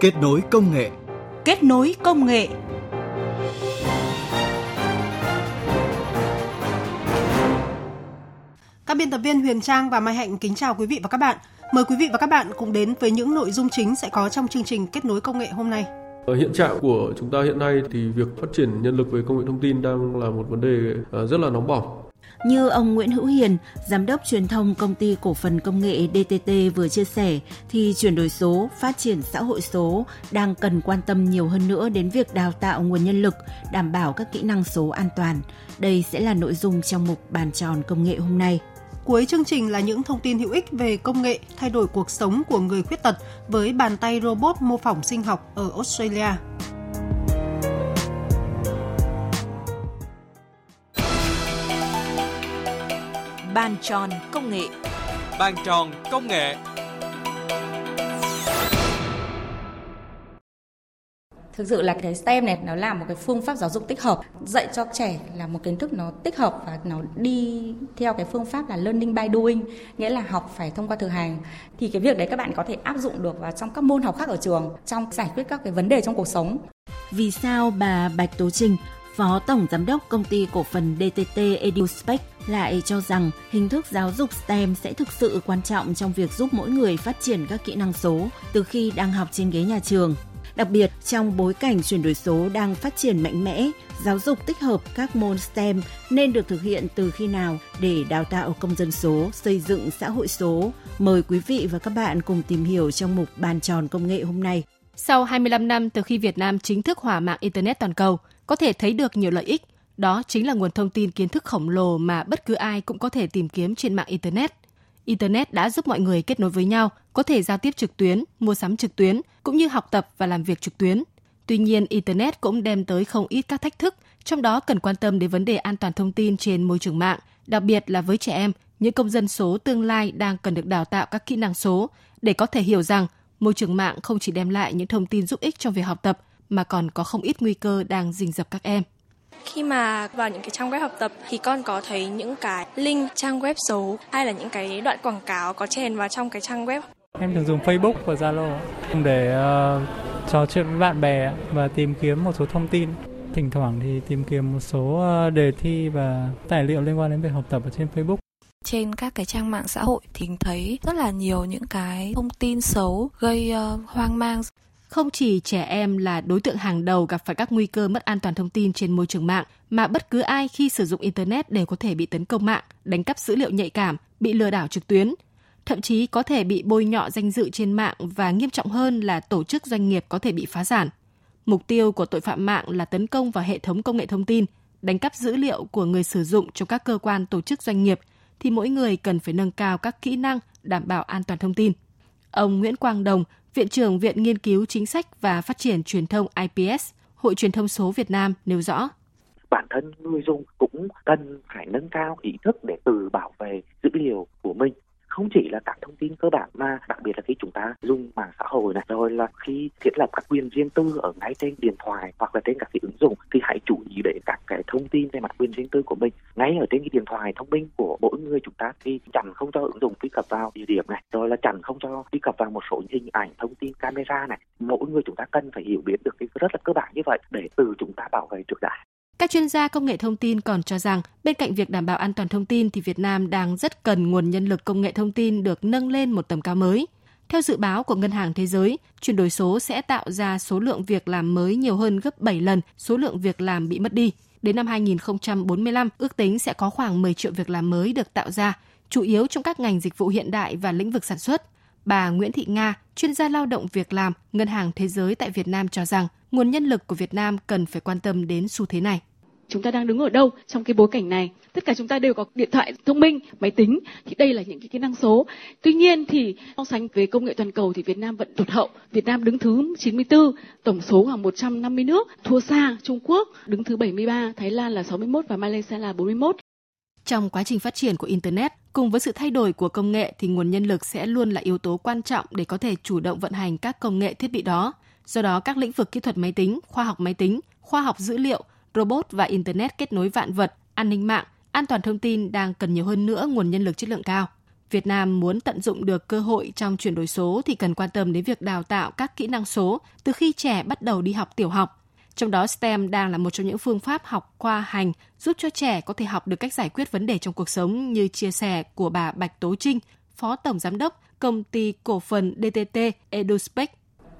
Kết nối công nghệ. Kết nối công nghệ. Các biên tập viên Huyền Trang và Mai Hạnh kính chào quý vị và các bạn. Mời quý vị và các bạn cùng đến với những nội dung chính sẽ có trong chương trình Kết nối công nghệ hôm nay. Ở hiện trạng của chúng ta hiện nay thì việc phát triển nhân lực về công nghệ thông tin đang là một vấn đề à, rất là nóng bỏng như ông Nguyễn Hữu Hiền, giám đốc truyền thông công ty cổ phần công nghệ DTT vừa chia sẻ, thì chuyển đổi số, phát triển xã hội số đang cần quan tâm nhiều hơn nữa đến việc đào tạo nguồn nhân lực, đảm bảo các kỹ năng số an toàn. Đây sẽ là nội dung trong mục bàn tròn công nghệ hôm nay. Cuối chương trình là những thông tin hữu ích về công nghệ thay đổi cuộc sống của người khuyết tật với bàn tay robot mô phỏng sinh học ở Australia. Bàn tròn công nghệ. Bàn tròn công nghệ. thực sự là cái STEM này nó là một cái phương pháp giáo dục tích hợp dạy cho trẻ là một kiến thức nó tích hợp và nó đi theo cái phương pháp là learning by doing nghĩa là học phải thông qua thực hành thì cái việc đấy các bạn có thể áp dụng được vào trong các môn học khác ở trường trong giải quyết các cái vấn đề trong cuộc sống vì sao bà Bạch Tố Trinh Phó Tổng Giám đốc Công ty Cổ phần DTT EduSpec lại cho rằng hình thức giáo dục STEM sẽ thực sự quan trọng trong việc giúp mỗi người phát triển các kỹ năng số từ khi đang học trên ghế nhà trường. Đặc biệt, trong bối cảnh chuyển đổi số đang phát triển mạnh mẽ, giáo dục tích hợp các môn STEM nên được thực hiện từ khi nào để đào tạo công dân số, xây dựng xã hội số. Mời quý vị và các bạn cùng tìm hiểu trong mục bàn tròn công nghệ hôm nay. Sau 25 năm từ khi Việt Nam chính thức hòa mạng Internet toàn cầu, có thể thấy được nhiều lợi ích. Đó chính là nguồn thông tin kiến thức khổng lồ mà bất cứ ai cũng có thể tìm kiếm trên mạng Internet. Internet đã giúp mọi người kết nối với nhau, có thể giao tiếp trực tuyến, mua sắm trực tuyến, cũng như học tập và làm việc trực tuyến. Tuy nhiên, Internet cũng đem tới không ít các thách thức, trong đó cần quan tâm đến vấn đề an toàn thông tin trên môi trường mạng, đặc biệt là với trẻ em, những công dân số tương lai đang cần được đào tạo các kỹ năng số để có thể hiểu rằng môi trường mạng không chỉ đem lại những thông tin giúp ích trong việc học tập mà còn có không ít nguy cơ đang rình rập các em. Khi mà vào những cái trang web học tập thì con có thấy những cái link trang web xấu hay là những cái đoạn quảng cáo có chèn vào trong cái trang web. Em thường dùng Facebook và Zalo để uh, trò chuyện với bạn bè và tìm kiếm một số thông tin. Thỉnh thoảng thì tìm kiếm một số uh, đề thi và tài liệu liên quan đến việc học tập ở trên Facebook trên các cái trang mạng xã hội thì thấy rất là nhiều những cái thông tin xấu gây uh, hoang mang không chỉ trẻ em là đối tượng hàng đầu gặp phải các nguy cơ mất an toàn thông tin trên môi trường mạng, mà bất cứ ai khi sử dụng Internet đều có thể bị tấn công mạng, đánh cắp dữ liệu nhạy cảm, bị lừa đảo trực tuyến, thậm chí có thể bị bôi nhọ danh dự trên mạng và nghiêm trọng hơn là tổ chức doanh nghiệp có thể bị phá sản. Mục tiêu của tội phạm mạng là tấn công vào hệ thống công nghệ thông tin, đánh cắp dữ liệu của người sử dụng trong các cơ quan tổ chức doanh nghiệp thì mỗi người cần phải nâng cao các kỹ năng đảm bảo an toàn thông tin. Ông Nguyễn Quang Đồng, Viện trưởng Viện Nghiên cứu Chính sách và Phát triển Truyền thông IPS, Hội Truyền thông số Việt Nam nêu rõ. Bản thân người dùng cũng cần phải nâng cao ý thức để tự bảo vệ dữ liệu của mình không chỉ là các thông tin cơ bản mà đặc biệt là khi chúng ta dùng mạng xã hội này. Rồi là khi thiết lập các quyền riêng tư ở ngay trên điện thoại hoặc là trên các cái ứng dụng thì hãy chú ý để các cái thông tin về mặt quyền riêng tư của mình. Ngay ở trên cái điện thoại thông minh của mỗi người chúng ta thì chẳng không cho ứng dụng truy cập vào địa điểm này. Rồi là chẳng không cho truy cập vào một số hình ảnh, thông tin camera này. Mỗi người chúng ta cần phải hiểu biết được cái rất là cơ bản như vậy để từ chúng ta bảo vệ trước đã các chuyên gia công nghệ thông tin còn cho rằng, bên cạnh việc đảm bảo an toàn thông tin thì Việt Nam đang rất cần nguồn nhân lực công nghệ thông tin được nâng lên một tầm cao mới. Theo dự báo của Ngân hàng Thế giới, chuyển đổi số sẽ tạo ra số lượng việc làm mới nhiều hơn gấp 7 lần số lượng việc làm bị mất đi. Đến năm 2045, ước tính sẽ có khoảng 10 triệu việc làm mới được tạo ra, chủ yếu trong các ngành dịch vụ hiện đại và lĩnh vực sản xuất. Bà Nguyễn Thị Nga, chuyên gia lao động việc làm, Ngân hàng Thế giới tại Việt Nam cho rằng nguồn nhân lực của Việt Nam cần phải quan tâm đến xu thế này. Chúng ta đang đứng ở đâu trong cái bối cảnh này? Tất cả chúng ta đều có điện thoại thông minh máy tính thì đây là những cái kỹ năng số. Tuy nhiên thì so sánh về công nghệ toàn cầu thì Việt Nam vẫn tụt hậu. Việt Nam đứng thứ 94 tổng số khoảng 150 nước thua xa Trung Quốc đứng thứ 73 Thái Lan là 61 và Malaysia là 41 trong quá trình phát triển của Internet, cùng với sự thay đổi của công nghệ thì nguồn nhân lực sẽ luôn là yếu tố quan trọng để có thể chủ động vận hành các công nghệ thiết bị đó. Do đó, các lĩnh vực kỹ thuật máy tính, khoa học máy tính, khoa học dữ liệu, robot và Internet kết nối vạn vật, an ninh mạng, an toàn thông tin đang cần nhiều hơn nữa nguồn nhân lực chất lượng cao. Việt Nam muốn tận dụng được cơ hội trong chuyển đổi số thì cần quan tâm đến việc đào tạo các kỹ năng số từ khi trẻ bắt đầu đi học tiểu học. Trong đó STEM đang là một trong những phương pháp học khoa hành giúp cho trẻ có thể học được cách giải quyết vấn đề trong cuộc sống như chia sẻ của bà Bạch Tố Trinh, Phó Tổng Giám đốc Công ty Cổ phần DTT EduSpec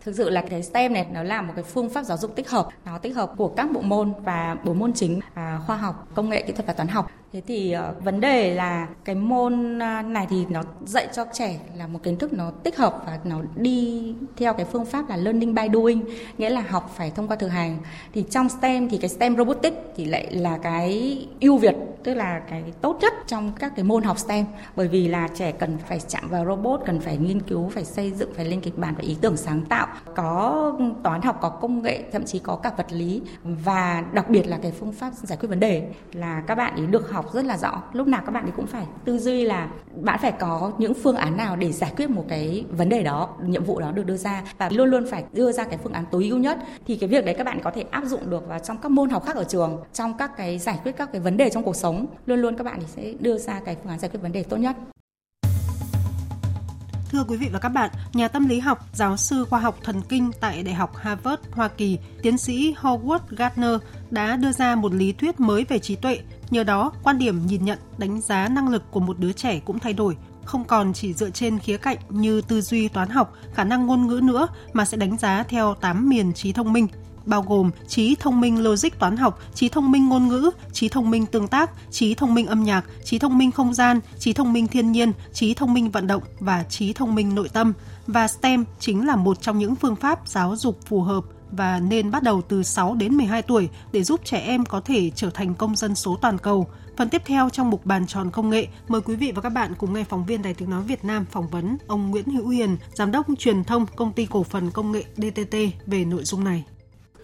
Thực sự là cái STEM này nó là một cái phương pháp giáo dục tích hợp, nó tích hợp của các bộ môn và bốn môn chính à, khoa học, công nghệ, kỹ thuật và toán học. Thế thì uh, vấn đề là cái môn à, này thì nó dạy cho trẻ là một kiến thức nó tích hợp và nó đi theo cái phương pháp là learning by doing, nghĩa là học phải thông qua thực hành. Thì trong STEM thì cái STEM robotics thì lại là cái ưu việt, tức là cái tốt nhất trong các cái môn học STEM bởi vì là trẻ cần phải chạm vào robot, cần phải nghiên cứu, phải xây dựng, phải lên kịch bản, phải ý tưởng sáng tạo, có toán học, có công nghệ, thậm chí có cả vật lý. Và đặc biệt là cái phương pháp giải quyết vấn đề là các bạn ấy được học rất là rõ. Lúc nào các bạn ấy cũng phải tư duy là bạn phải có những phương án nào để giải quyết một cái vấn đề đó nhiệm vụ đó được đưa ra. Và luôn luôn phải đưa ra cái phương án tối ưu nhất. Thì cái việc đấy các bạn có thể áp dụng được vào trong các môn học khác ở trường trong các cái giải quyết các cái vấn đề trong cuộc sống. Luôn luôn các bạn sẽ đưa ra cái phương án giải quyết vấn đề tốt nhất. Thưa quý vị và các bạn, nhà tâm lý học, giáo sư khoa học thần kinh tại Đại học Harvard, Hoa Kỳ, tiến sĩ Howard Gardner đã đưa ra một lý thuyết mới về trí tuệ. Nhờ đó, quan điểm nhìn nhận, đánh giá năng lực của một đứa trẻ cũng thay đổi, không còn chỉ dựa trên khía cạnh như tư duy toán học, khả năng ngôn ngữ nữa mà sẽ đánh giá theo tám miền trí thông minh – bao gồm trí thông minh logic toán học, trí thông minh ngôn ngữ, trí thông minh tương tác, trí thông minh âm nhạc, trí thông minh không gian, trí thông minh thiên nhiên, trí thông minh vận động và trí thông minh nội tâm. Và STEM chính là một trong những phương pháp giáo dục phù hợp và nên bắt đầu từ 6 đến 12 tuổi để giúp trẻ em có thể trở thành công dân số toàn cầu. Phần tiếp theo trong mục bàn tròn công nghệ, mời quý vị và các bạn cùng nghe phóng viên Đài Tiếng Nói Việt Nam phỏng vấn ông Nguyễn Hữu Hiền, Giám đốc truyền thông Công ty Cổ phần Công nghệ DTT về nội dung này.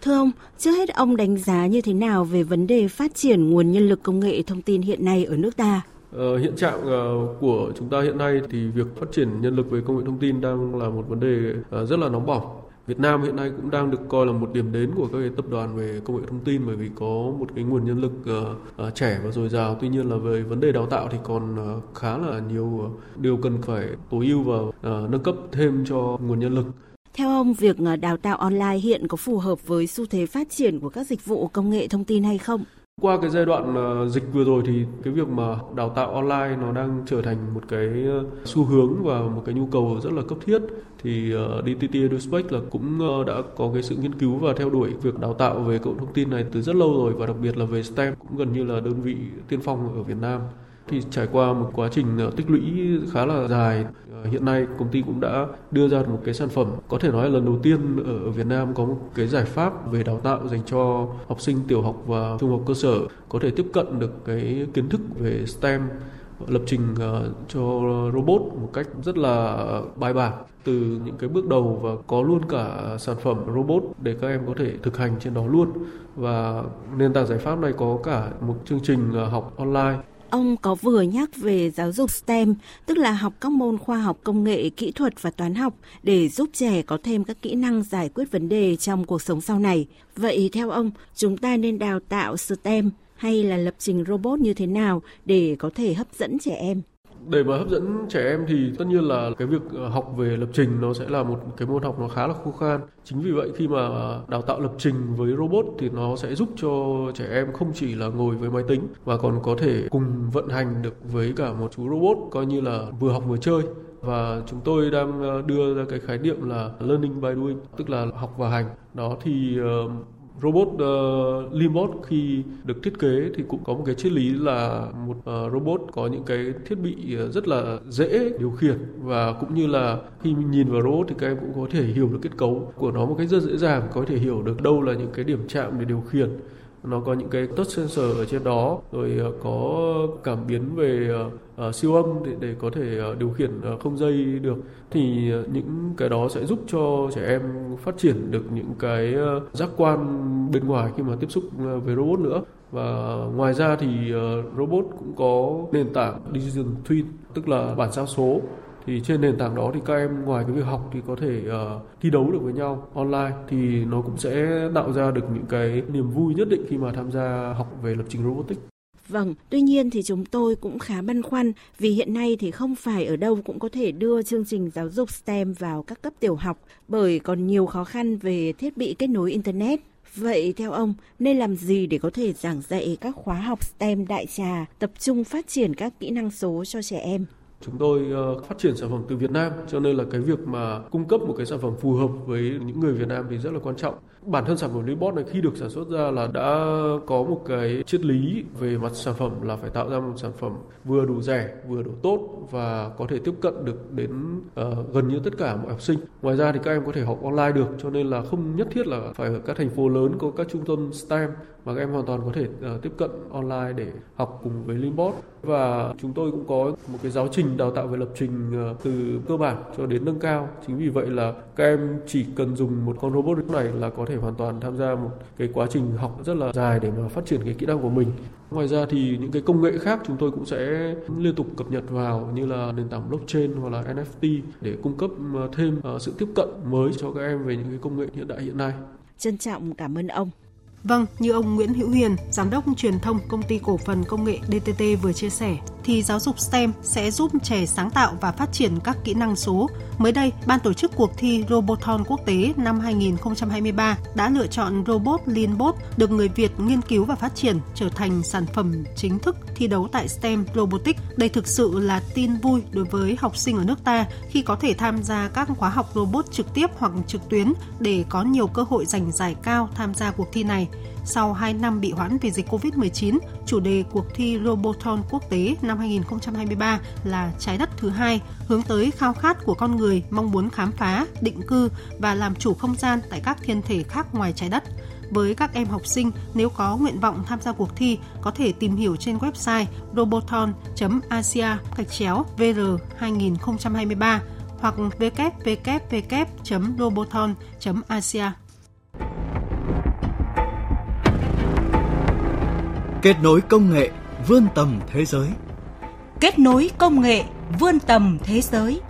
Thưa ông, trước hết ông đánh giá như thế nào về vấn đề phát triển nguồn nhân lực công nghệ thông tin hiện nay ở nước ta? Ờ, hiện trạng ờ, của chúng ta hiện nay thì việc phát triển nhân lực về công nghệ thông tin đang là một vấn đề ờ, rất là nóng bỏng. Việt Nam hiện nay cũng đang được coi là một điểm đến của các cái tập đoàn về công nghệ thông tin bởi vì có một cái nguồn nhân lực uh, uh, trẻ và dồi dào. Tuy nhiên là về vấn đề đào tạo thì còn uh, khá là nhiều điều cần phải tối ưu và uh, nâng cấp thêm cho nguồn nhân lực. Theo ông, việc ờ, đào tạo online hiện có phù hợp với xu thế phát triển của các dịch vụ công nghệ thông tin hay không? Qua cái giai đoạn ờ, dịch vừa rồi thì cái việc mà đào tạo online nó đang trở thành một cái ờ, xu hướng và một cái nhu cầu rất là cấp thiết thì DTT EduSpace là cũng đã có cái sự nghiên cứu và theo đuổi việc đào tạo về công nghệ thông tin này từ rất lâu rồi và đặc biệt là về STEM cũng gần như là đơn vị tiên phong ở Việt Nam thì trải qua một quá trình ờ, tích lũy khá là dài ờ, hiện nay công ty cũng đã đưa ra một cái sản phẩm có thể nói là lần đầu tiên ở Việt Nam có một cái giải pháp về đào tạo dành cho học sinh tiểu học và trung học cơ sở có thể tiếp cận được cái kiến thức về STEM, lập trình ờ, cho robot một cách rất là bài bản. Từ những cái bước đầu và có luôn cả sản phẩm robot để các em có thể thực hành trên đó luôn. Và nền tảng giải pháp này có cả một chương trình học online. Ông có vừa nhắc về giáo dục STEM, tức là học các môn khoa học công nghệ, kỹ thuật và toán học để giúp trẻ có thêm các kỹ năng giải quyết vấn đề trong cuộc sống sau này. Vậy theo ông, chúng ta nên đào tạo STEM hay là lập trình robot như thế nào để có thể hấp dẫn trẻ em? Để mà hấp dẫn trẻ em thì tất nhiên là cái việc ờ, học về lập trình nó sẽ là một cái môn học nó khá là khô khan. Chính vì vậy khi mà đào tạo lập trình với robot thì nó sẽ giúp cho trẻ em không chỉ là ngồi với máy tính mà còn có thể cùng vận hành được với cả một chú robot coi như là vừa học vừa chơi. Và chúng tôi đang ờ, đưa ra cái khái niệm là learning by doing, tức là học và hành. Đó thì ờ, robot ờ, uh, Limot khi được thiết kế thì cũng có một cái triết lý là một uh, robot có những cái thiết bị ờ, rất là dễ điều khiển và cũng như là khi mình nhìn vào robot thì các em cũng có thể hiểu được kết cấu của nó một cách rất dễ dàng có thể hiểu được đâu là những cái điểm chạm để điều khiển nó có những cái touch sensor ở trên đó rồi ờ, có cảm biến về uh, siêu âm để, để có thể uh, điều khiển uh, không dây được. Thì những cái đó sẽ giúp cho trẻ em phát triển được những cái giác quan bên ngoài khi mà tiếp xúc với robot nữa. Và ngoài ra thì robot cũng có nền tảng digital twin tức là bản sao số thì trên nền tảng đó thì các em ngoài cái việc học thì có thể uh, thi đấu được với nhau online thì nó cũng sẽ tạo ra được những cái niềm vui nhất định khi mà tham gia học về lập trình robotics Vâng, tuy nhiên thì chúng tôi cũng khá băn khoăn vì hiện nay thì không phải ở đâu cũng có thể đưa chương trình giáo dục STEM vào các cấp tiểu học bởi còn nhiều khó khăn về thiết bị kết nối Internet. Vậy theo ông, nên làm gì để có thể giảng dạy các khóa học STEM đại trà, tập trung phát triển các kỹ năng số cho trẻ em? Chúng tôi ờ, phát triển sản phẩm từ Việt Nam cho nên là cái việc mà cung cấp một cái sản phẩm phù hợp với những người Việt Nam thì rất là quan trọng. Bản thân sản phẩm Libot này khi được sản xuất ra là đã có một cái triết lý về mặt sản phẩm là phải tạo ra một sản phẩm vừa đủ rẻ, vừa đủ tốt và có thể tiếp cận được đến uh, gần như tất cả mọi học sinh. Ngoài ra thì các em có thể học online được cho nên là không nhất thiết là phải ở các thành phố lớn có các trung tâm STEM mà các em hoàn toàn có thể uh, tiếp cận online để học cùng với Limbot và chúng tôi cũng có một cái giáo trình đào tạo về lập trình uh, từ cơ bản cho đến nâng cao. Chính vì vậy là các em chỉ cần dùng một con robot này là có thể hoàn toàn tham gia một cái quá trình học rất là dài để mà phát triển cái kỹ năng của mình. Ngoài ra thì những cái công nghệ khác chúng tôi cũng sẽ liên tục cập nhật vào như là nền tảng blockchain hoặc là NFT để cung cấp ờ, thêm uh, sự tiếp cận mới cho các em về những cái công nghệ hiện đại hiện nay. Trân trọng cảm ơn ông. Vâng, như ông Nguyễn Hữu Hiền, giám đốc truyền thông công ty cổ phần công nghệ DTT vừa chia sẻ, thì giáo dục STEM sẽ giúp trẻ sáng tạo và phát triển các kỹ năng số. Mới đây, ban tổ chức cuộc thi Roboton quốc tế năm 2023 đã lựa chọn robot Linbot được người Việt nghiên cứu và phát triển trở thành sản phẩm chính thức thi đấu tại STEM Robotics. Đây thực sự là tin vui đối với học sinh ở nước ta khi có thể tham gia các khóa học robot trực tiếp hoặc trực tuyến để có nhiều cơ hội giành giải cao tham gia cuộc thi này. Sau 2 năm bị hoãn vì dịch COVID-19, chủ đề cuộc thi Roboton quốc tế năm 2023 là trái đất thứ hai, hướng tới khao khát của con người mong muốn khám phá, định cư và làm chủ không gian tại các thiên thể khác ngoài trái đất. Với các em học sinh, nếu có nguyện vọng tham gia cuộc thi, có thể tìm hiểu trên website roboton.asia gạch chéo VR 2023 hoặc www.roboton.asia. Kết nối công nghệ vươn tầm thế giới. Kết nối công nghệ vươn tầm thế giới.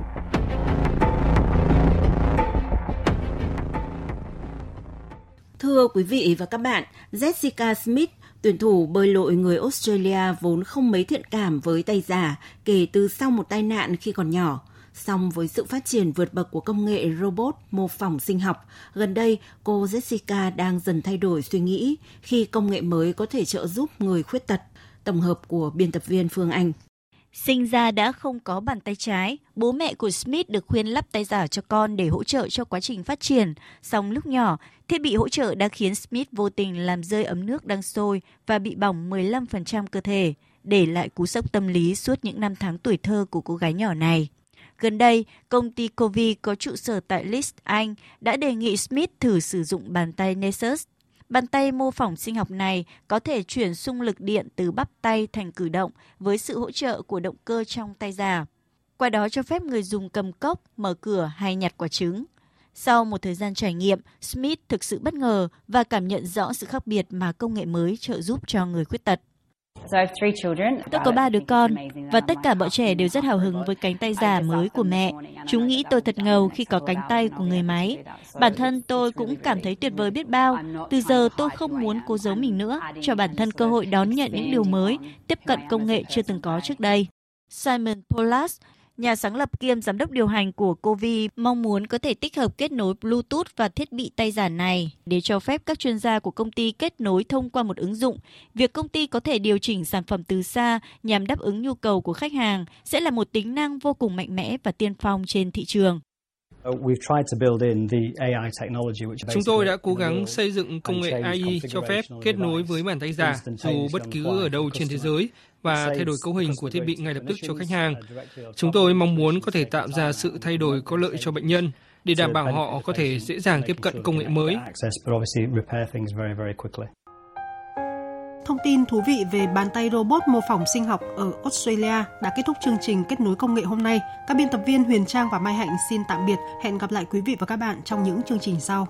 Thưa quý vị và các bạn, Jessica Smith, tuyển thủ bơi lội người Australia vốn không mấy thiện cảm với tay giả kể từ sau một tai nạn khi còn nhỏ. Song với sự phát triển vượt bậc của công nghệ robot mô phỏng sinh học, gần đây cô Jessica đang dần thay đổi suy nghĩ khi công nghệ mới có thể trợ giúp người khuyết tật. Tổng hợp của biên tập viên Phương Anh. Sinh ra đã không có bàn tay trái, bố mẹ của Smith được khuyên lắp tay giả cho con để hỗ trợ cho quá trình phát triển. Song lúc nhỏ, thiết bị hỗ trợ đã khiến Smith vô tình làm rơi ấm nước đang sôi và bị bỏng 15% cơ thể, để lại cú sốc tâm lý suốt những năm tháng tuổi thơ của cô gái nhỏ này. Gần đây, công ty Covi có trụ sở tại Leeds, Anh đã đề nghị Smith thử sử dụng bàn tay Nessus. Bàn tay mô phỏng sinh học này có thể chuyển xung lực điện từ bắp tay thành cử động với sự hỗ trợ của động cơ trong tay giả. Qua đó cho phép người dùng cầm cốc, mở cửa hay nhặt quả trứng. Sau một thời gian trải nghiệm, Smith thực sự bất ngờ và cảm nhận rõ sự khác biệt mà công nghệ mới trợ giúp cho người khuyết tật. Tôi có ba đứa con và tất cả bọn trẻ đều rất hào hứng với cánh tay giả mới của mẹ. Chúng nghĩ tôi thật ngầu khi có cánh tay của người máy. Bản thân tôi cũng cảm thấy tuyệt vời biết bao. Từ giờ tôi không muốn cố giấu mình nữa, cho bản thân cơ hội đón nhận những điều mới, tiếp cận công nghệ chưa từng có trước đây. Simon Polas, nhà sáng lập kiêm giám đốc điều hành của Covi, mong muốn có thể tích hợp kết nối Bluetooth và thiết bị tay giả này để cho phép các chuyên gia của công ty kết nối thông qua một ứng dụng. Việc công ty có thể điều chỉnh sản phẩm từ xa nhằm đáp ứng nhu cầu của khách hàng sẽ là một tính năng vô cùng mạnh mẽ và tiên phong trên thị trường. Chúng tôi đã cố gắng xây dựng công nghệ AI cho phép kết nối với bàn tay giả dù bất cứ ở đâu trên thế giới và thay đổi cấu hình của thiết bị ngay lập tức cho khách hàng. Chúng tôi mong muốn có thể tạo ra sự thay đổi có lợi cho bệnh nhân để đảm bảo họ có thể dễ dàng tiếp cận công nghệ mới. Thông tin thú vị về bàn tay robot mô phỏng sinh học ở Australia đã kết thúc chương trình kết nối công nghệ hôm nay. Các biên tập viên Huyền Trang và Mai Hạnh xin tạm biệt. Hẹn gặp lại quý vị và các bạn trong những chương trình sau.